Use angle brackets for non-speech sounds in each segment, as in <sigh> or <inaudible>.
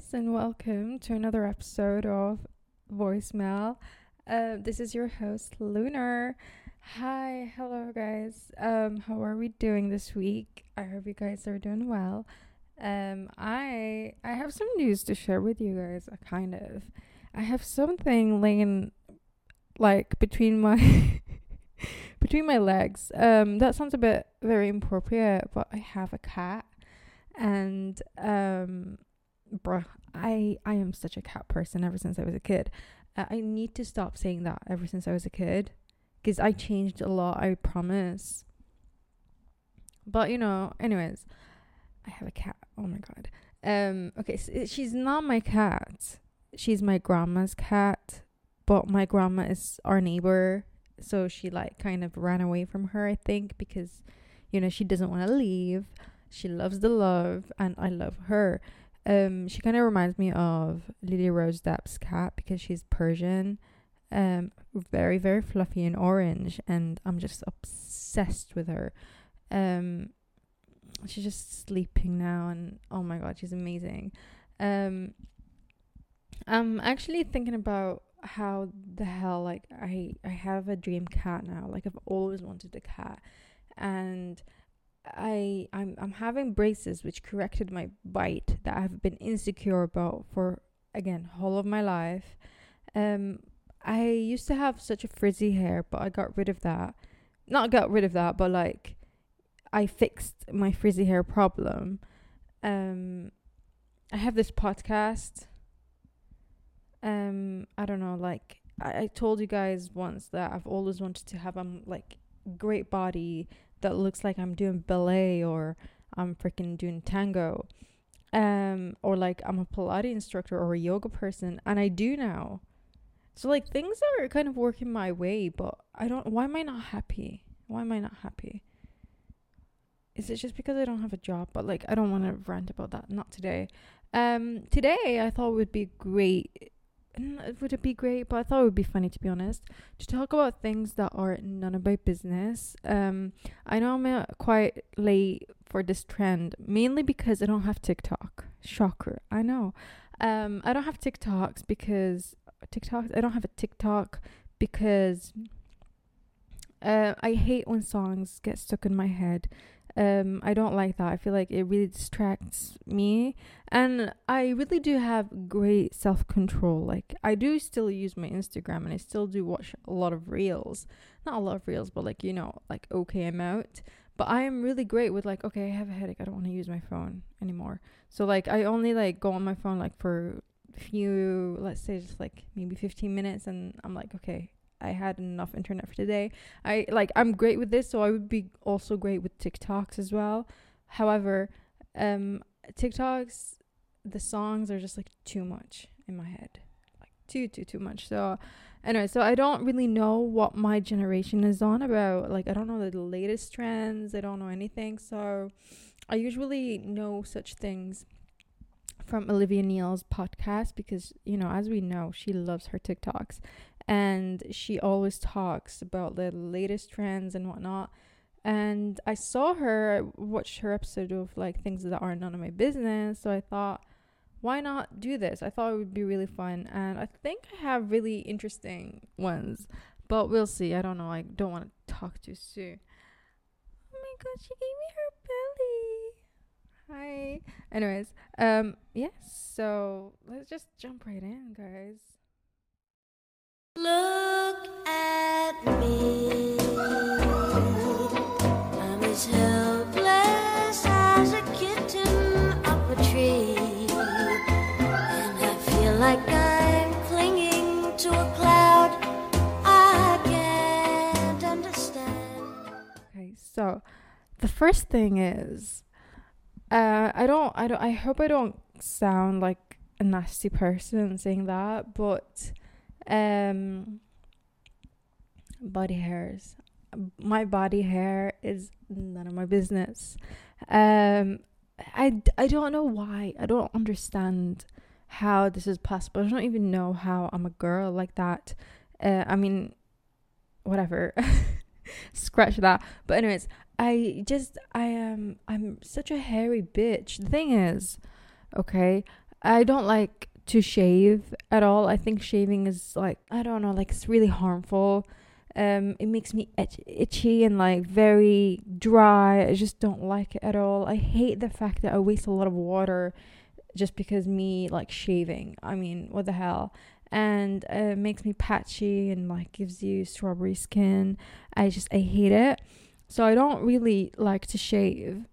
guys, and welcome to another episode of Voicemail. Uh, this is your host, Lunar. Hi, hello, guys. Um, how are we doing this week? I hope you guys are doing well. Um, I I have some news to share with you guys. uh, Kind of, I have something laying like between my <laughs> between my legs. Um, that sounds a bit very inappropriate, but I have a cat, and um, bruh, I I am such a cat person ever since I was a kid. Uh, I need to stop saying that ever since I was a kid, because I changed a lot. I promise. But you know, anyways, I have a cat. Oh my god. Um. Okay, so she's not my cat. She's my grandma's cat, but my grandma is our neighbor, so she like kind of ran away from her. I think because, you know, she doesn't want to leave. She loves the love, and I love her. Um, she kind of reminds me of Lily Rose Depp's cat because she's Persian, um, very very fluffy and orange, and I'm just obsessed with her. Um, she's just sleeping now, and oh my god, she's amazing. Um, I'm actually thinking about how the hell like I I have a dream cat now. Like I've always wanted a cat, and I I'm I'm having braces which corrected my bite that I've been insecure about for again whole of my life. Um I used to have such a frizzy hair, but I got rid of that. Not got rid of that, but like I fixed my frizzy hair problem. Um I have this podcast. Um I don't know like I, I told you guys once that I've always wanted to have um like great body that looks like I'm doing ballet or I'm freaking doing tango. Um or like I'm a Pilates instructor or a yoga person and I do now. So like things are kind of working my way, but I don't why am I not happy? Why am I not happy? Is it just because I don't have a job? But like I don't want to rant about that. Not today. Um today I thought would be great would it be great? But I thought it would be funny to be honest to talk about things that are none of my business. Um, I know I'm uh, quite late for this trend, mainly because I don't have TikTok. Shocker, I know. Um, I don't have TikToks because TikToks. I don't have a TikTok because uh, I hate when songs get stuck in my head. Um, I don't like that. I feel like it really distracts me, and I really do have great self control. Like I do still use my Instagram, and I still do watch a lot of reels. Not a lot of reels, but like you know, like okay I'm out. But I am really great with like okay, I have a headache. I don't want to use my phone anymore. So like I only like go on my phone like for a few, let's say just like maybe fifteen minutes, and I'm like okay, I had enough internet for today. I like I'm great with this, so I would be also great with TikToks as well. However, um TikToks the songs are just like too much in my head. Like too too too much. So anyway, so I don't really know what my generation is on about. Like I don't know the latest trends. I don't know anything. So I usually know such things from Olivia Neal's podcast because you know, as we know, she loves her TikToks and she always talks about the latest trends and whatnot. And I saw her, I watched her episode of like things that are none of my business. So I thought, why not do this? I thought it would be really fun. And I think I have really interesting ones, but we'll see. I don't know. I don't want to talk too soon. Oh my god, she gave me her belly. Hi. Anyways, um, yes. so let's just jump right in, guys. So the first thing is, uh, I don't, I don't, I hope I don't sound like a nasty person saying that, but, um, body hairs, my body hair is none of my business. Um, I, I don't know why. I don't understand how this is possible. I don't even know how I'm a girl like that. Uh, I mean, whatever. <laughs> Scratch that. But anyways, I just I am I'm such a hairy bitch. The thing is, okay, I don't like to shave at all. I think shaving is like I don't know, like it's really harmful. Um, it makes me itch- itchy and like very dry. I just don't like it at all. I hate the fact that I waste a lot of water just because me like shaving. I mean, what the hell? And uh, it makes me patchy and like gives you strawberry skin. I just I hate it. So I don't really like to shave.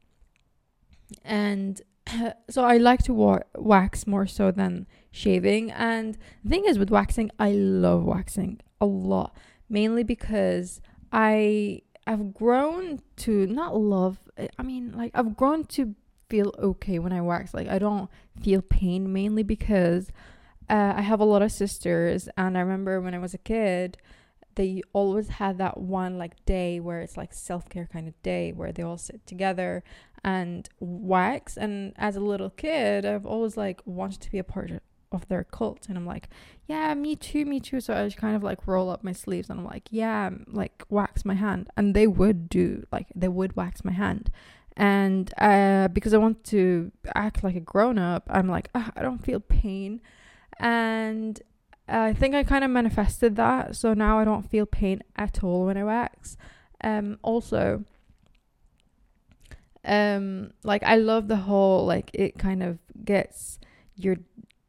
And <coughs> so I like to wa- wax more so than shaving. And the thing is with waxing, I love waxing a lot, mainly because I I've grown to not love. I mean, like I've grown to feel okay when I wax. Like I don't feel pain mainly because uh, I have a lot of sisters, and I remember when I was a kid, they always had that one like day where it's like self care kind of day where they all sit together and wax. And as a little kid, I've always like wanted to be a part of their cult, and I'm like, yeah, me too, me too. So I just kind of like roll up my sleeves, and I'm like, yeah, like wax my hand, and they would do like they would wax my hand and uh, because I want to act like a grown up, I'm like, oh, I don't feel pain, and I think I kind of manifested that. So now I don't feel pain at all when I wax. Um, also, um, like I love the whole like it kind of gets your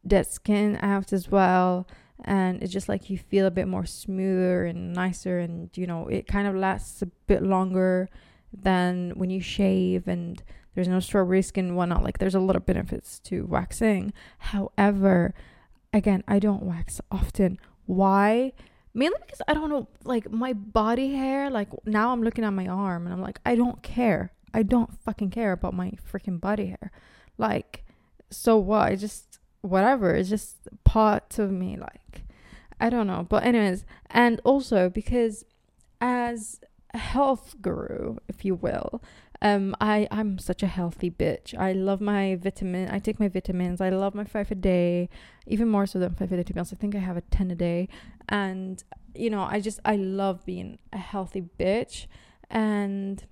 dead skin out as well and it's just like you feel a bit more smoother and nicer and you know it kind of lasts a bit longer than when you shave and there's no strawberry skin and whatnot. Like there's a lot of benefits to waxing. However, again, I don't wax often. Why? Mainly because I don't know, like my body hair, like now I'm looking at my arm and I'm like, I don't care. I don't fucking care about my freaking body hair. Like, so what? I just, whatever. It's just part of me. Like, I don't know. But, anyways, and also because as a health guru, if you will. Um, I I'm such a healthy bitch. I love my vitamin. I take my vitamins. I love my five a day, even more so than five a day. To be honest, I think I have a ten a day, and you know, I just I love being a healthy bitch, and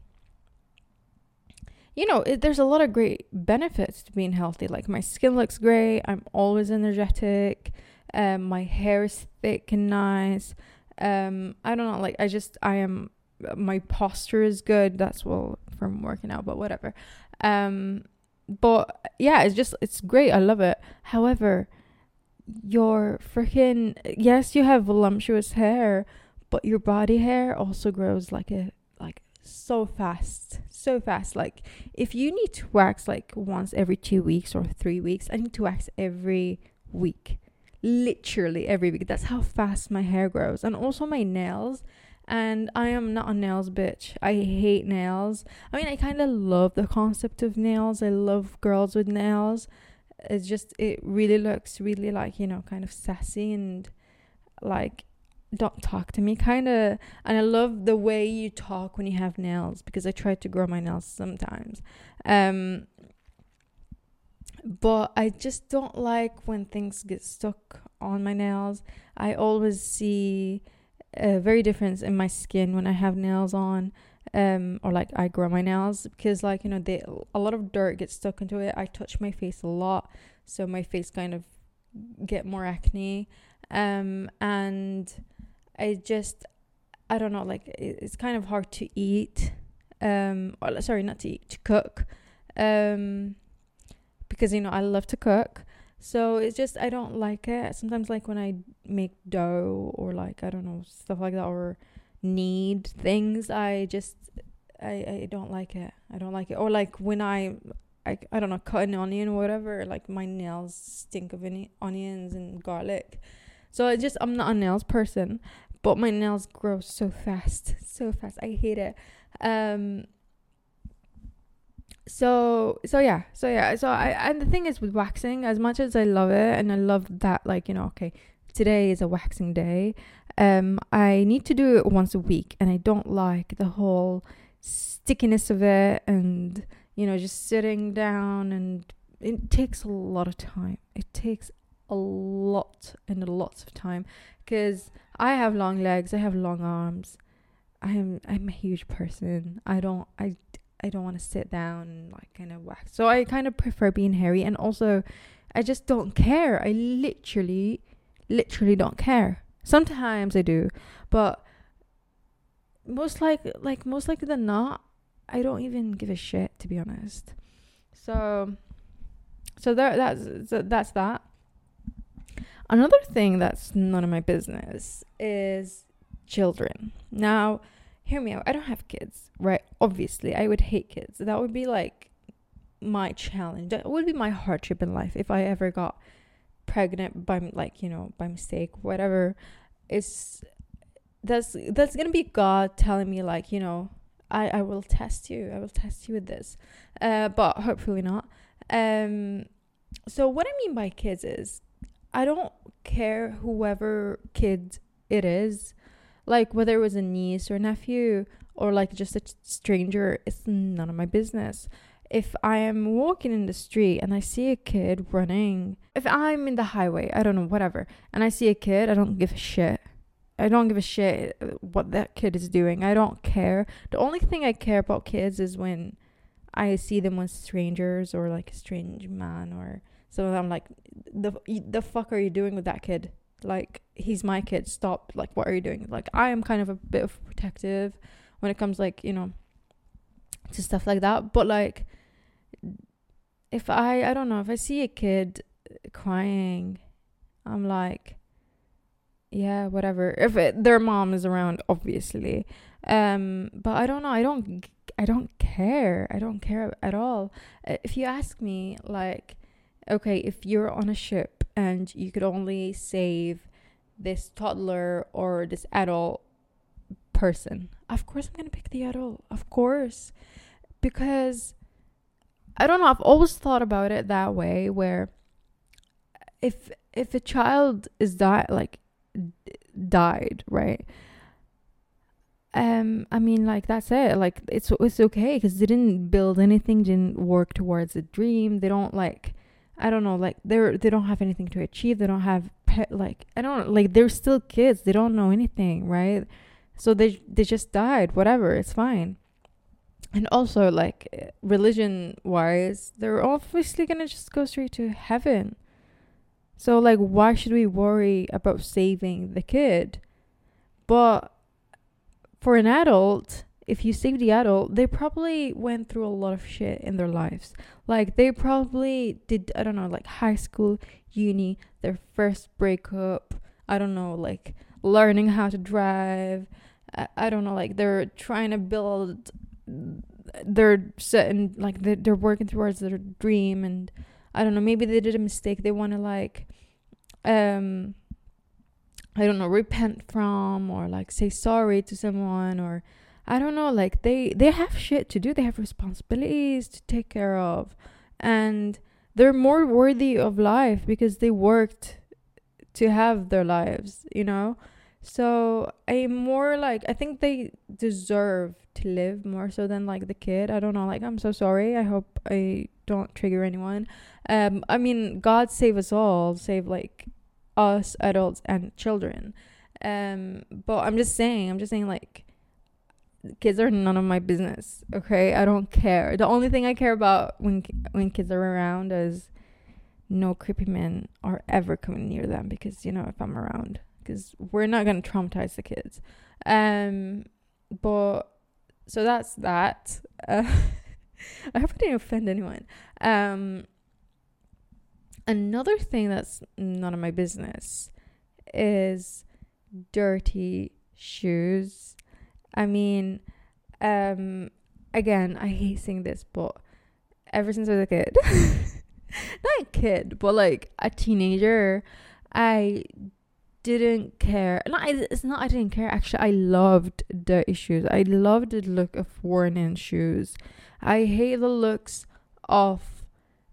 you know, it, there's a lot of great benefits to being healthy. Like my skin looks great. I'm always energetic. Um, my hair is thick and nice. Um, I don't know. Like I just I am my posture is good. That's well from working out, but whatever. Um, but yeah, it's just it's great. I love it. However, your freaking yes, you have voluptuous hair, but your body hair also grows like a so fast, so fast. Like if you need to wax like once every two weeks or three weeks, I need to wax every week, literally every week. That's how fast my hair grows, and also my nails and I am not a nails bitch. I hate nails. I mean, I kind of love the concept of nails. I love girls with nails. It's just it really looks really like, you know, kind of sassy and like don't talk to me kind of and I love the way you talk when you have nails because I try to grow my nails sometimes. Um but I just don't like when things get stuck on my nails. I always see a very difference in my skin when I have nails on um or like I grow my nails because like you know they a lot of dirt gets stuck into it I touch my face a lot so my face kind of get more acne um and I just I don't know like it's kind of hard to eat um or sorry not to eat to cook um because you know I love to cook so it's just I don't like it. Sometimes like when I make dough or like I don't know stuff like that or knead things, I just I I don't like it. I don't like it. Or like when I I, I don't know cut an onion or whatever, like my nails stink of any onions and garlic. So I just I'm not a nails person, but my nails grow so fast, so fast. I hate it. Um so so yeah so yeah so i and the thing is with waxing as much as i love it and i love that like you know okay today is a waxing day um i need to do it once a week and i don't like the whole stickiness of it and you know just sitting down and it takes a lot of time it takes a lot and a lot of time because i have long legs i have long arms i'm i'm a huge person i don't i I don't want to sit down and like kind of wax. So I kind of prefer being hairy and also I just don't care. I literally literally don't care. Sometimes I do, but most like like most likely than not, I don't even give a shit to be honest. So so there that's that's that. Another thing that's none of my business is children. Now, hear me out. I don't have kids, right? Obviously, I would hate kids. That would be like my challenge. That would be my hardship in life if I ever got pregnant by like, you know, by mistake, whatever. It's that's that's going to be God telling me like, you know, I I will test you. I will test you with this. Uh but hopefully not. Um so what I mean by kids is I don't care whoever kid it is, like whether it was a niece or nephew or like just a stranger, it's none of my business. If I am walking in the street and I see a kid running, if I'm in the highway, I don't know, whatever, and I see a kid, I don't give a shit. I don't give a shit what that kid is doing. I don't care. The only thing I care about kids is when I see them with strangers or like a strange man or so I'm like, the the fuck are you doing with that kid? Like he's my kid. Stop. Like what are you doing? Like I am kind of a bit of protective when it comes like you know to stuff like that. But like if I I don't know if I see a kid crying, I'm like yeah whatever if it, their mom is around obviously um but i don't know i don't i don't care i don't care at all if you ask me like okay, if you're on a ship and you could only save this toddler or this adult person, of course I'm to pick the adult. Of course. Because I don't know, I've always thought about it that way where if if a child is died like died, right? Um, I mean, like that's it. Like it's it's okay because they didn't build anything, didn't work towards a dream. They don't like I don't know, like they're they don't have anything to achieve. They don't have pet like I don't like they're still kids. They don't know anything, right? So they they just died. Whatever, it's fine. And also like eh, religion wise, they're obviously gonna just go straight to heaven. So like why should we worry about saving the kid? But for an adult, if you save the adult, they probably went through a lot of shit in their lives. Like they probably did I don't know, like high school, uni, their first breakup, I don't know, like learning how to drive. I, I don't know, like they're trying to build they're setting like they're, they're working towards their dream and I don't know, maybe they did a mistake. They want to like um I don't know, repent from or like say sorry to someone or I don't know, like they they have shit to do. They have responsibilities to take care of, and they're more worthy of life because they worked to have their lives, you know. So I'm more like I think they deserve to live more so than like the kid. I don't know. Like I'm so sorry. I hope I don't trigger anyone. Um, I mean, God save us all. Save like us adults and children. Um, but I'm just saying. I'm just saying like kids are none of my business. Okay, I don't care. The only thing I care about when when kids are around is no creepy men are ever coming near them because you know if I'm around because we're not gonna traumatize the kids. Um, but so that's that. Uh, <laughs> I hope I didn't offend anyone. Um, another thing that's none of my business is dirty shoes I mean, um, again, I hate saying this, but ever since I was a kid, <laughs> not a kid, but like a teenager, I didn't care. Not it's not I didn't care. Actually, I loved the issues. I loved the look of worn in shoes. I hate the looks of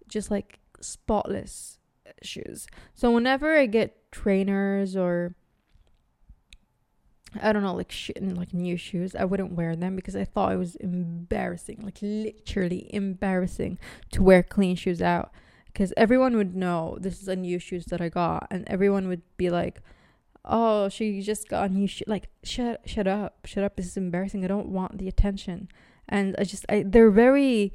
just like spotless shoes. So whenever I get trainers or I don't know, like sh- like new shoes. I wouldn't wear them because I thought it was embarrassing, like literally embarrassing to wear clean shoes out. Because everyone would know this is a new shoes that I got, and everyone would be like, "Oh, she just got a new shoe." Like, shut, shut up, shut up. This is embarrassing. I don't want the attention. and I just I, they're very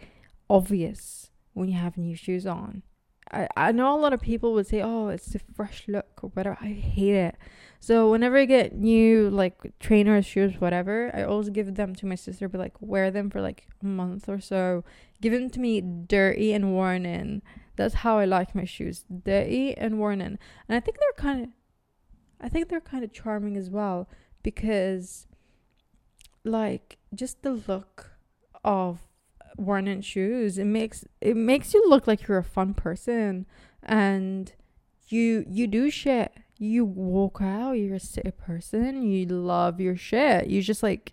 obvious when you have new shoes on. I, I know a lot of people would say, "Oh, it's a fresh look" or whatever. I hate it. So whenever I get new like trainers, shoes, whatever, I always give them to my sister. Be like, wear them for like a month or so. Give them to me dirty and worn in. That's how I like my shoes, dirty and worn in. And I think they're kind of, I think they're kind of charming as well because, like, just the look of worn in shoes, it makes it makes you look like you're a fun person and you you do shit you walk out, you're a city person, you love your shit. You just like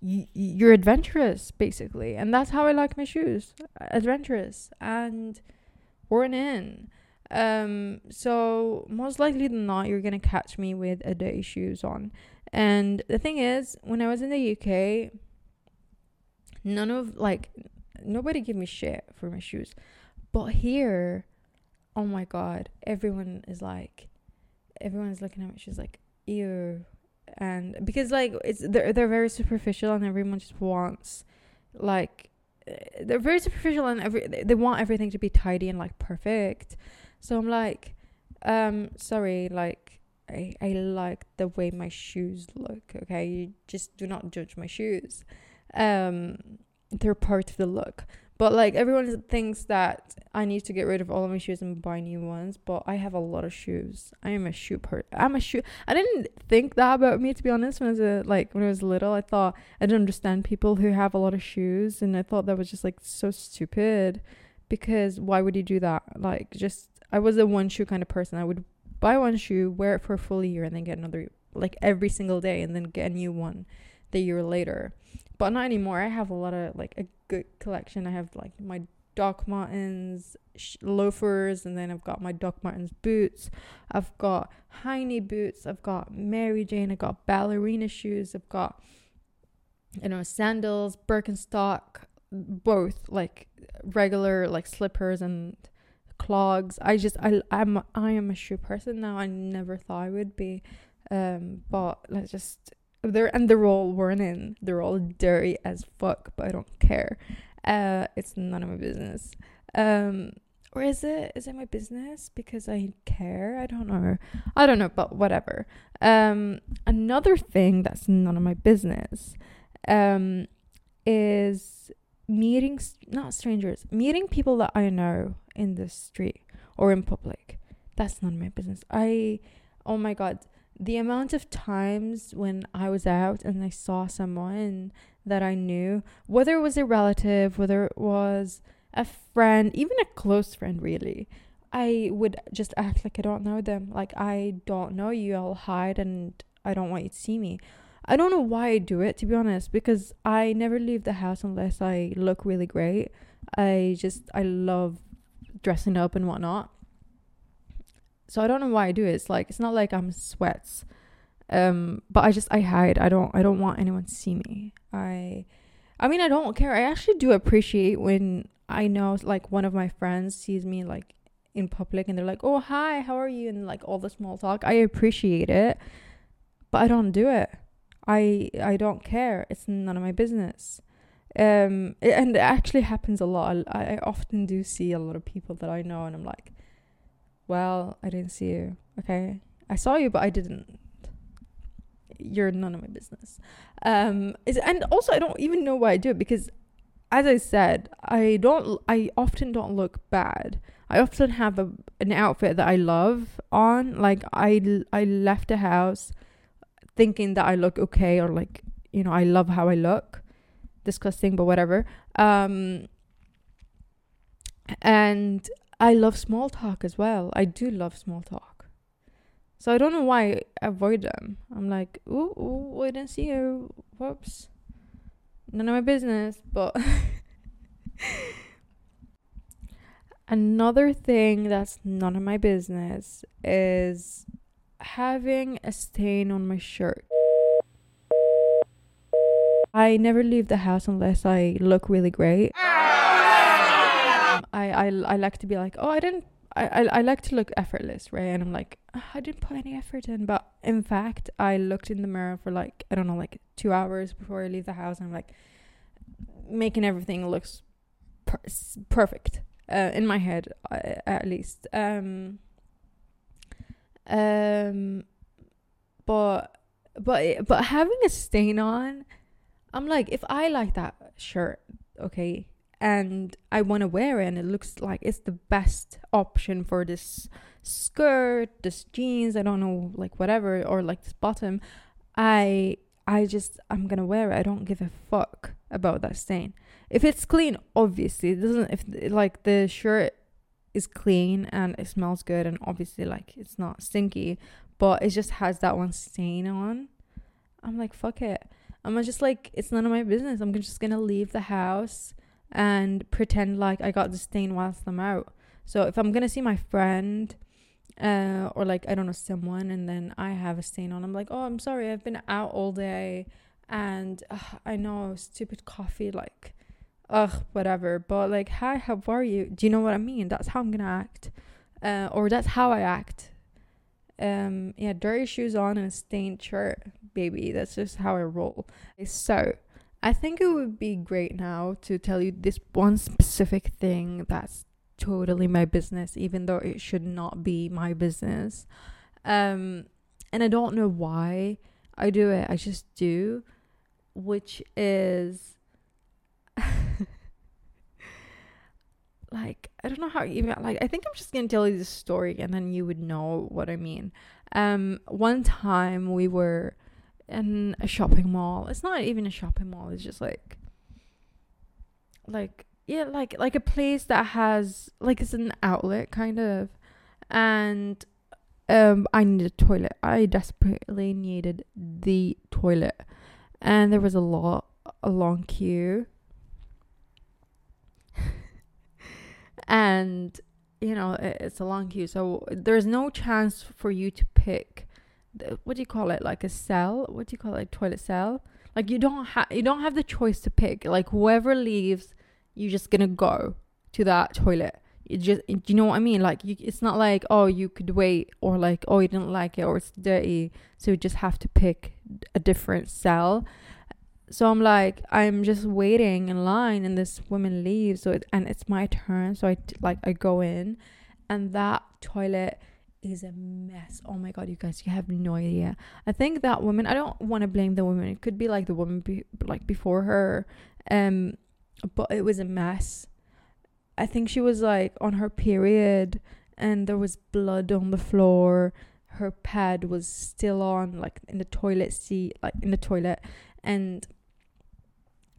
you, you're adventurous basically. And that's how I like my shoes. Adventurous and worn in. Um so most likely than not you're to catch me with a day shoes on. And the thing is, when I was in the UK, none of like nobody give me shit for my shoes. But here, oh my god, everyone is like everyone's looking at me. She's like, ew. And because like it's they're they're very superficial and everyone just wants like they're very superficial and every they want everything to be tidy and like perfect. So I'm like, um, sorry, like I I like the way my shoes look. Okay, you just do not judge my shoes. Um, they're part of the look. But like everyone thinks that I need to get rid of all of my shoes and buy new ones. But I have a lot of shoes. I am a shoe per. I'm a shoe. I didn't think that about me to be honest. When I was a, like when I was little, I thought I didn't understand people who have a lot of shoes, and I thought that was just like so stupid. Because why would you do that? Like just I was a one shoe kind of person. I would buy one shoe, wear it for a full year, and then get another like every single day, and then get a new one the year later but not anymore. I have a lot of like a good collection. I have like my Doc Martens sh- loafers, and then I've got my Doc Martens boots. I've got Heine boots. I've got Mary Jane. I've got ballerina shoes. I've got you know sandals, Birkenstock, both like regular like slippers and clogs. I just I I'm I am a shoe person now. I never thought I would be. Um, but let's just they're and they're all worn in. They're all dirty as fuck, but I don't care. Uh, it's none of my business. Um, or is it? Is it my business because I care? I don't know. I don't know, but whatever. Um, another thing that's none of my business, um, is meeting not strangers, meeting people that I know in the street or in public. That's none of my business. I, oh my god the amount of times when I was out and I saw someone that I knew, whether it was a relative, whether it was a friend, even a close friend, really, I would just act like I don't know them. Like, I don't know you, I'll hide and I don't want you to see me. I don't know why I do it, to be honest, because I never leave the house unless I look really great. I just, I love dressing up and whatnot so I don't know why I do it. It's like it's not like I'm sweats. Um, but I just I hide. I don't I don't want anyone to see me. I I mean I don't care. I actually do appreciate when I know like one of my friends sees me like in public and they're like, "Oh, hi, how are you?" and like all the small talk. I appreciate it. But I don't do it. I I don't care. It's none of my business. Um and it actually happens a lot. I, I often do see a lot of people that I know and I'm like, well, I didn't see you. Okay. I saw you, but I didn't. You're none of my business. Um, and also, I don't even know why I do it because, as I said, I don't. I often don't look bad. I often have a an outfit that I love on. Like I I left the house thinking that I look okay or like you know I love how I look. Disgusting, but whatever. Um, and I love small talk as well. I do love small talk. So I don't know why I avoid them. I'm like, ooh, ooh I didn't see you. Whoops. None of my business. But <laughs> another thing that's none of my business is having a stain on my shirt. I never leave the house unless I look really great. I, I I like to be like, oh, I didn't. I, I, I like to look effortless, right? And I'm like, oh, I didn't put any effort in. But in fact, I looked in the mirror for like, I don't know, like two hours before I leave the house. And I'm like, making everything looks per- perfect uh, in my head uh, at least um um but but but having a stain on i'm like if i like that shirt okay and i want to wear it and it looks like it's the best option for this skirt this jeans i don't know like whatever or like this bottom. I i just i'm gonna wear it. I don't give a fuck about that stain. If it's clean obviously it doesn't if like the shirt is clean and it smells good and obviously like it's not stinky but it just has that one stain on i'm like fuck it. I'm just like it's none of my business. I'm just gonna leave the house and pretend like i got the stain whilst i'm out so if i'm gonna see my friend uh, or like I don't know someone, and then I have a stain on. I'm like, oh, I'm sorry, I've been out all day, and uh, I know stupid coffee, like, ugh, whatever. But like, hi, how are you? Do you know what I mean? That's how I'm gonna act, uh, or that's how I act. Um, yeah, dirty shoes on and a stained shirt, baby. That's just how I roll. So. I think it would be great now to tell you this one specific thing that's totally my business even though it should not be my business. Um and i don't know why i do it i just do which is <laughs> like i don't know how even like i think i'm just gonna tell you this story and then you would know what i mean. Um one time we were in a shopping mall. It's not even a shopping mall it's just like like yeah like like a place that has like it's an outlet kind of. And um i needed a toilet. I desperately needed the toilet. And there was a lot a long queue. <laughs> And you know it, it's a long queue so there's no chance for you to pick what do you call it? Like a cell? What do you call it? Toilet cell? Like you don't have you don't have the choice to pick. Like whoever leaves you're just gonna go to that toilet. You just do you know what i mean? Like you, it's not like oh you could wait or like oh you didn't like it or it's dirty. So you just have to pick a different cell. So i'm like i'm just waiting in line and this woman leaves. So it, and it's my turn. So i like i go in and that toilet is a mess oh my god you guys you have no idea i think that woman i don't want to blame the woman it could be like the woman be, like before her um but it was a mess. I think she was like on her period and there was blood on the floor. Her pad was still on, like in the toilet seat, like in the toilet, and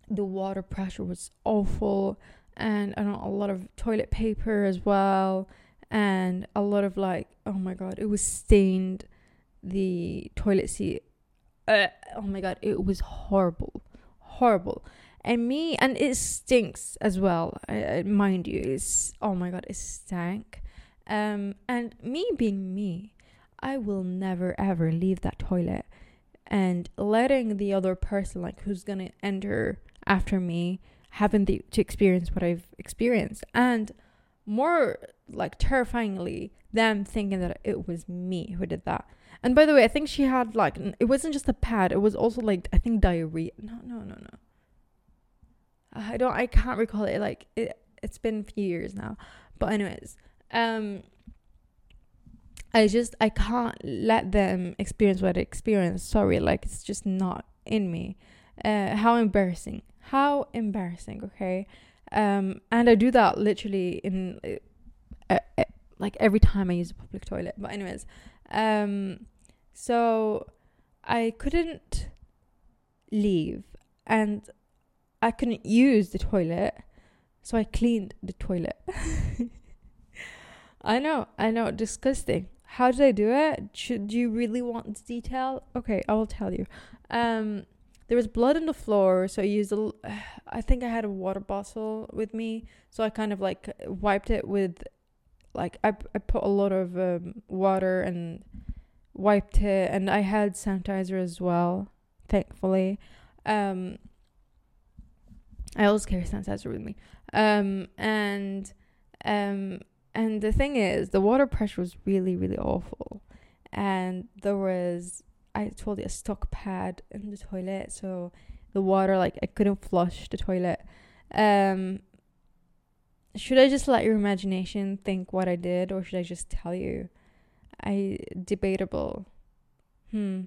the water pressure was awful. And I don't know, a lot of toilet paper as well, and a lot of like, oh my god, it was stained the toilet seat. Uh, oh my god, it was horrible, horrible. And me and it stinks as well. Mind you it's oh my god it stank. Um and me being me i will never ever leave that toilet. And letting the other person like who's gonna enter after me having the, to experience what i've experienced. And more like terrifyingly them thinking that it was me who did that and by the way i think she had like it wasn't just a pad it was also like i think diarrhea no no no no I don't I can't recall it like it it's been a few years now. But anyways, um I just I can't let them experience what I experienced. Sorry, like it's just not in me. Uh how embarrassing. How embarrassing, okay? Um and I do that literally in uh, like every time I use a public toilet. But anyways, um so I couldn't leave and I couldn't use the toilet, so I cleaned the toilet. <laughs> I know, I know, disgusting. How did I do it? Should you really want the detail? Okay, I will tell you. Um, there was blood on the floor, so I used a. <sighs> I think I had a water bottle with me, so I kind of like wiped it with, like I I put a lot of um, water and wiped it, and I had sanitizer as well, thankfully. Um, I always carry sanitizer with me. Um, and um, and the thing is, the water pressure was really, really awful, and there was I told you a stock pad in the toilet, so the water. Like I couldn't flush the toilet. Um, should I just let your imagination think what I did, or should I just tell you? I debatable. Hmm.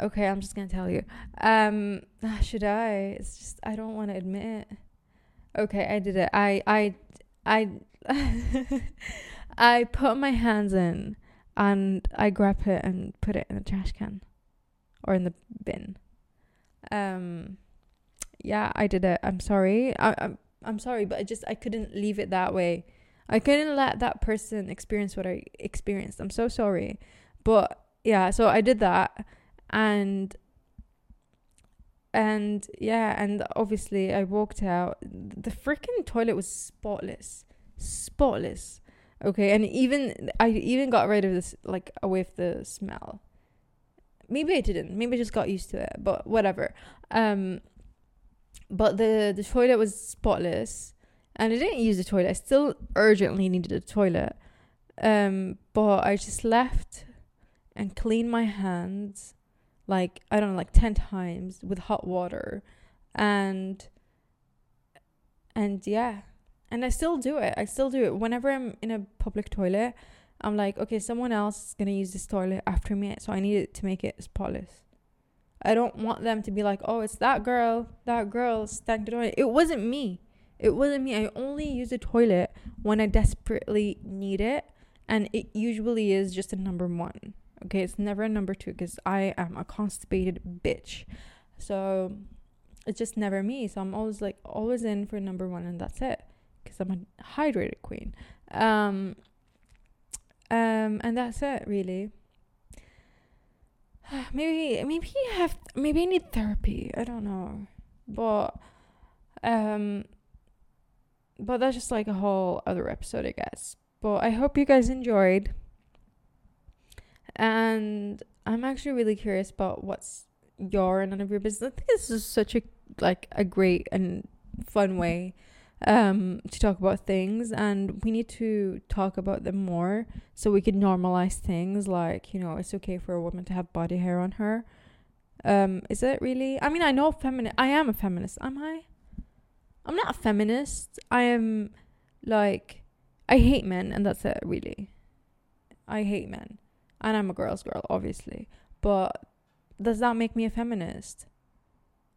Okay, I'm just gonna tell you. Um, ah, should I? It's just I don't want to admit it. Okay, I did it. I I I <laughs> I put my hands in and I grab it and put it in the trash can or in the bin. Um, yeah, I did it. I'm sorry. I, I'm I'm sorry, but I just I couldn't leave it that way. I couldn't let that person experience what I experienced. I'm so sorry, but yeah, so I did that, and and yeah, and obviously I walked out. The freaking toilet was spotless, spotless. Okay, and even I even got rid of this like away with the smell. Maybe I didn't. Maybe I just got used to it. But whatever. Um, but the the toilet was spotless, and I didn't use the toilet. I still urgently needed a toilet. Um, but I just left and cleaned my hands, like I don't know, like ten times with hot water, and and yeah, and I still do it. I still do it whenever I'm in a public toilet. I'm like, okay, someone else is gonna use this toilet after me, so I need it to make it spotless. I don't want them to be like, oh, it's that girl, that girl stank the toilet. It wasn't me. It wasn't me. I only use the toilet when I desperately need it, and it usually is just a number one. Okay, it's never a number two because I am a constipated bitch. So it's just never me. So I'm always like always in for number one, and that's it because I'm a hydrated queen. Um, um, and that's it really. <sighs> maybe maybe you have maybe I need therapy. I don't know, but um, but that's just like a whole other episode, I guess. But I hope you guys enjoyed, and I'm actually really curious about what's your and none of your business. I think this is such a like a great and fun way um to talk about things and we need to talk about them more so we can normalize things like you know it's okay for a woman to have body hair on her. Um is it really? I mean i know feminist i am a feminist am i? I'm not a feminist. I am like i hate men and that's it really. I hate men. And i'm a girl's girl obviously. But does that make me a feminist?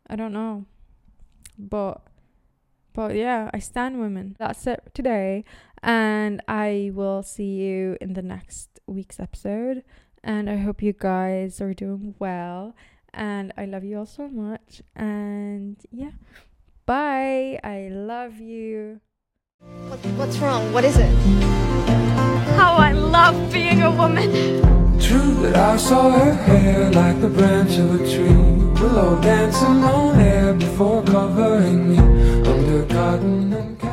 I don't know. But but yeah, I stand women. That's it today. And I will see you in the next week's episode. And I hope you guys are doing well. And I love you all so much. And yeah, bye. I love you. What, what's wrong? What is it? How I love being a woman. True that I saw her hair like the branch of a tree. Willow dancing on air before covering me. Under cotton and